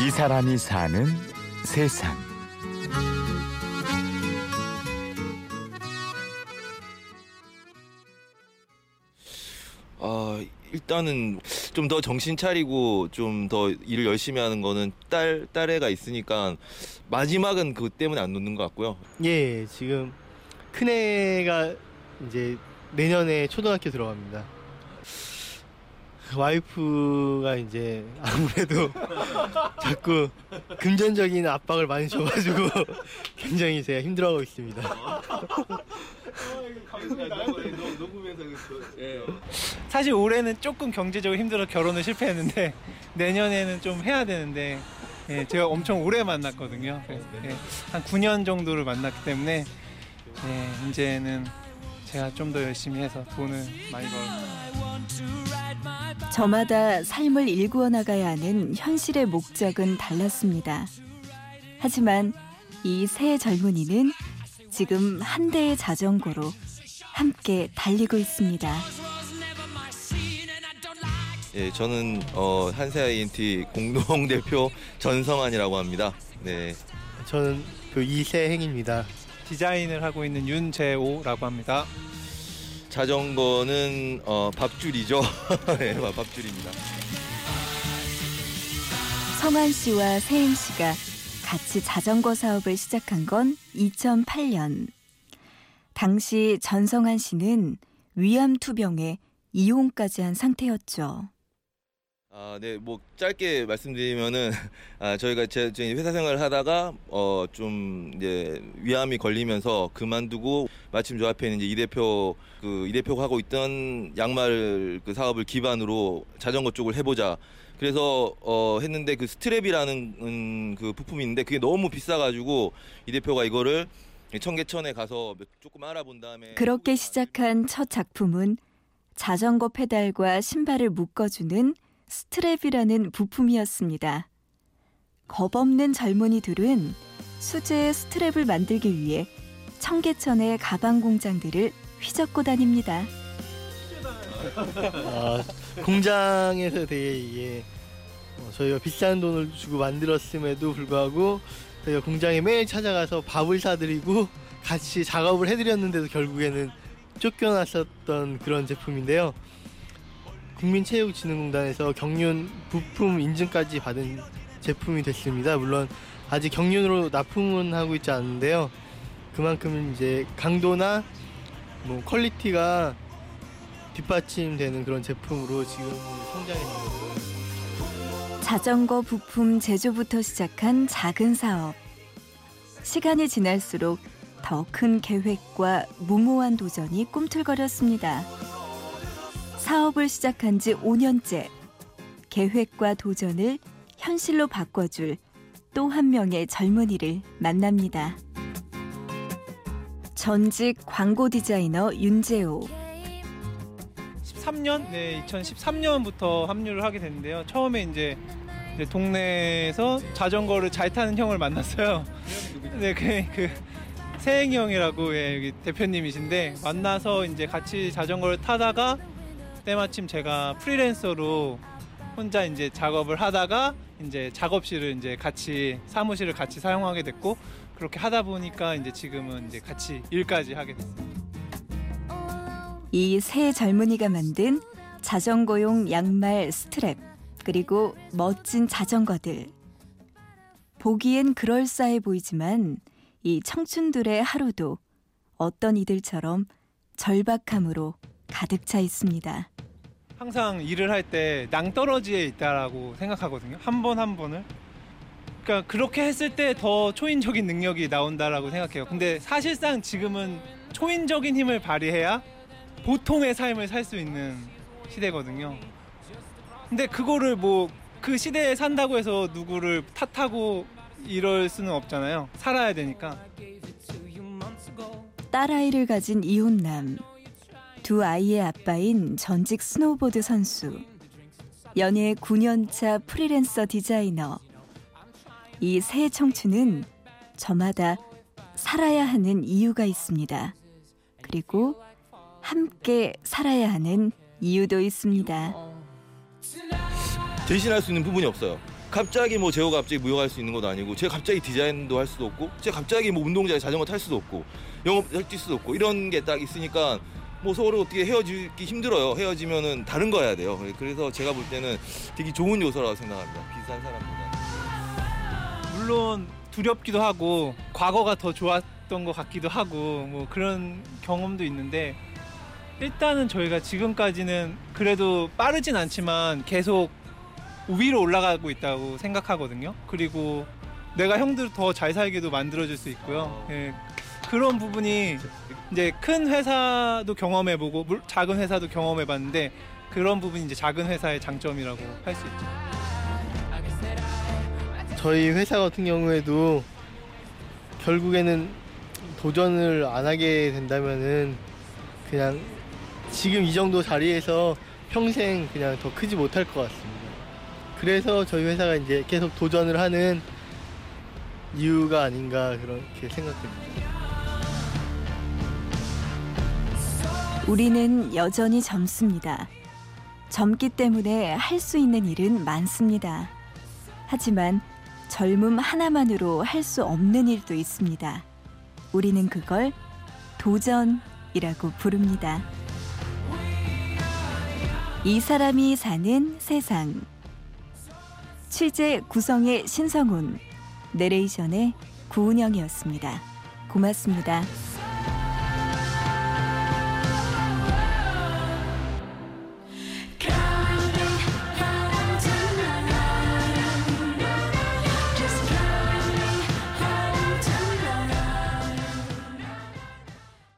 이 사람이 사는 세상. 아 일단은 좀 더 정신 차리고 좀 더 일을 열심히 하는 거는 딸 딸애가 있으니까 마지막은 그것 때문에 안 놓는 것 같고요. 예, 지금 큰애가 이제 내년에 초등학교 들어갑니다. 와이프가 이제 아무래도 자꾸 금전적인 압박을 많이 줘가지고 굉장히 제가 힘들어하고 있습니다. 사실 올해는 조금 경제적으로 힘들어 결혼을 실패했는데 내년에는 좀 해야 되는데 예, 제가 엄청 오래 만났거든요. 예, 한 9년 정도를 만났기 때문에 예, 이제는 제가 좀 더 열심히 해서 돈을 많이 벌. 저마다 삶을 일구어 나가야 하는 현실의 목적은 달랐습니다. 하지만 이새 젊은이는 지금 한 대의 자전거로 함께 달리고 있습니다. 예, 저는 어, 한세 INT 공동 대표 전성환이라고 합니다. 네, 저는 그 이세행입니다. 디자인을 하고 있는 윤재호라고 합니다. 자전거는 어, 밥줄이죠. 네, 밥줄입니다. 성환 씨와 세행 씨가 같이 자전거 사업을 시작한 건 2008년. 당시 전성환 씨는 위암 투병에 이혼까지 한 상태였죠. 아, 네, 뭐 짧게 말씀드리면은 아, 저희가 제, 저희 회사 생활을 하다가 어 좀 이제 위암이 걸리면서 그만두고 마침 저 앞에 있는 이제 이 대표 그 이 대표가 하고 있던 양말 그 사업을 기반으로 자전거 쪽을 해보자. 그래서 어 했는데 그 스트랩이라는 음, 그 부품이 있는데 그게 너무 비싸가지고 이 대표가 이거를 청계천에 가서 몇- 조금 알아본 다음에 그렇게 시작한 첫 작품은 자전거 페달과 신발을 묶어주는 스트랩이라는 부품이었습니다. 겁없는 젊은이들은 수제의 스트랩을 만들기 위해 청계천의 가방 공장들을 휘젓고 다닙니다. 아, 공장에서 되게 이게 어, 저희가 비싼 돈을 주고 만들었음에도 불구하고 저희가 공장에 매일 찾아가서 밥을 사드리고 같이 작업을 해드렸는데도 결국에는 쫓겨났었던 그런 제품인데요. 국민체육진흥공단에서 경륜 부품 인증까지 받은 제품이 됐습니다. 물론 아직 경륜으로 납품은 하고 있지 않은데요. 그만큼 이제 강도나 뭐 quality가 뒷받침되는 그런 제품으로 지금 성장했습니다. 자전거 부품 제조부터 시작한 작은 사업. 시간이 지날수록 더 큰 계획과 무모한 도전이 꿈틀거렸습니다. 사업을 시작한 지 5년째. 계획과 도전을 현실로 바꿔줄 또 한 명의 젊은이를 만납니다. 전직 광고 디자이너 윤재호. 13년, 네, 2013년부터 합류를 하게 됐는데요. 처음에 이제, 동네에서 자전거를 잘 타는 형을 만났어요. 네, 그, 그 세행이 형이라고 예, 여기 대표님이신데 만나서 이제 같이 자전거를 타다가 때마침 제가 프리랜서로 혼자 이제 작업을 하다가 이제 작업실을 이제 같이 사무실을 같이 사용하게 됐고 그렇게 하다 보니까 이제 지금은 이제 같이 일까지 하게 됐어요. 이새 젊은이가 만든 자전거용 양말 스트랩 그리고 멋진 자전거들 보기엔 그럴싸해 보이지만 이 청춘들의 하루도 어떤 이들처럼 절박함으로 가득 차 있습니다. 항상 일을 할 때 낭떠러지에 있다라고 생각하거든요. 한 번 한 번을. 그러니까 그렇게 했을 때 더 초인적인 능력이 나온다라고 생각해요. 근데 사실상 지금은 초인적인 힘을 발휘해야 보통의 삶을 살 수 있는 시대거든요. 근데 그거를 뭐 그 시대에 산다고 해서 누구를 탓하고 이럴 수는 없잖아요. 살아야 되니까. 딸아이를 가진 이혼남 두 아이의 아빠인 전직 스노우보드 선수 연애 9년차 프리랜서 디자이너 이 새 청춘은 저마다 살아야 하는 이유가 있습니다. 그리고 함께 살아야 하는 이유도 있습니다. 대신할 수 있는 부분이 없어요. 갑자기 뭐 제호가 갑자기 무용할 수 있는 것도 아니고 제가 갑자기 디자인도 할 수도 없고 제가 갑자기 뭐 운동장에 자전거 탈 수도 없고 영업 할 수도 없고 이런 게 딱 있으니까 뭐 서로 어떻게 헤어지기 힘들어요. 헤어지면은 다른 거 해야 돼요. 그래서 제가 볼 때는 되게 좋은 요소라고 생각합니다. 비슷한 사람보다. 물론 두렵기도 하고 과거가 더 좋았던 것 같기도 하고 뭐 그런 경험도 있는데 일단은 저희가 지금까지는 그래도 빠르진 않지만 계속 위로 올라가고 있다고 생각하거든요. 그리고 내가 형들 더 잘 살게도 만들어줄 수 있고요. 예, 그런 부분이 이제 큰 회사도 경험해보고 물- 작은 회사도 경험해봤는데 그런 부분이 이제 작은 회사의 장점이라고 할 수 있죠. 저희 회사 같은 경우에도 결국에는 도전을 안 하게 된다면은 그냥 지금 이 정도 자리에서 평생 그냥 더 크지 못할 것 같습니다. 그래서 저희 회사가 이제 계속 도전을 하는 이유가 아닌가 그렇게 생각됩니다. 우리는 여전히 젊습니다. 젊기 때문에 할 수 있는 일은 많습니다. 하지만 젊음 하나만으로 할 수 없는 일도 있습니다. 우리는 그걸 도전이라고 부릅니다. 이 사람이 사는 세상. 취재 구성의 신성훈, 내레이션의 구은영이었습니다. 고맙습니다.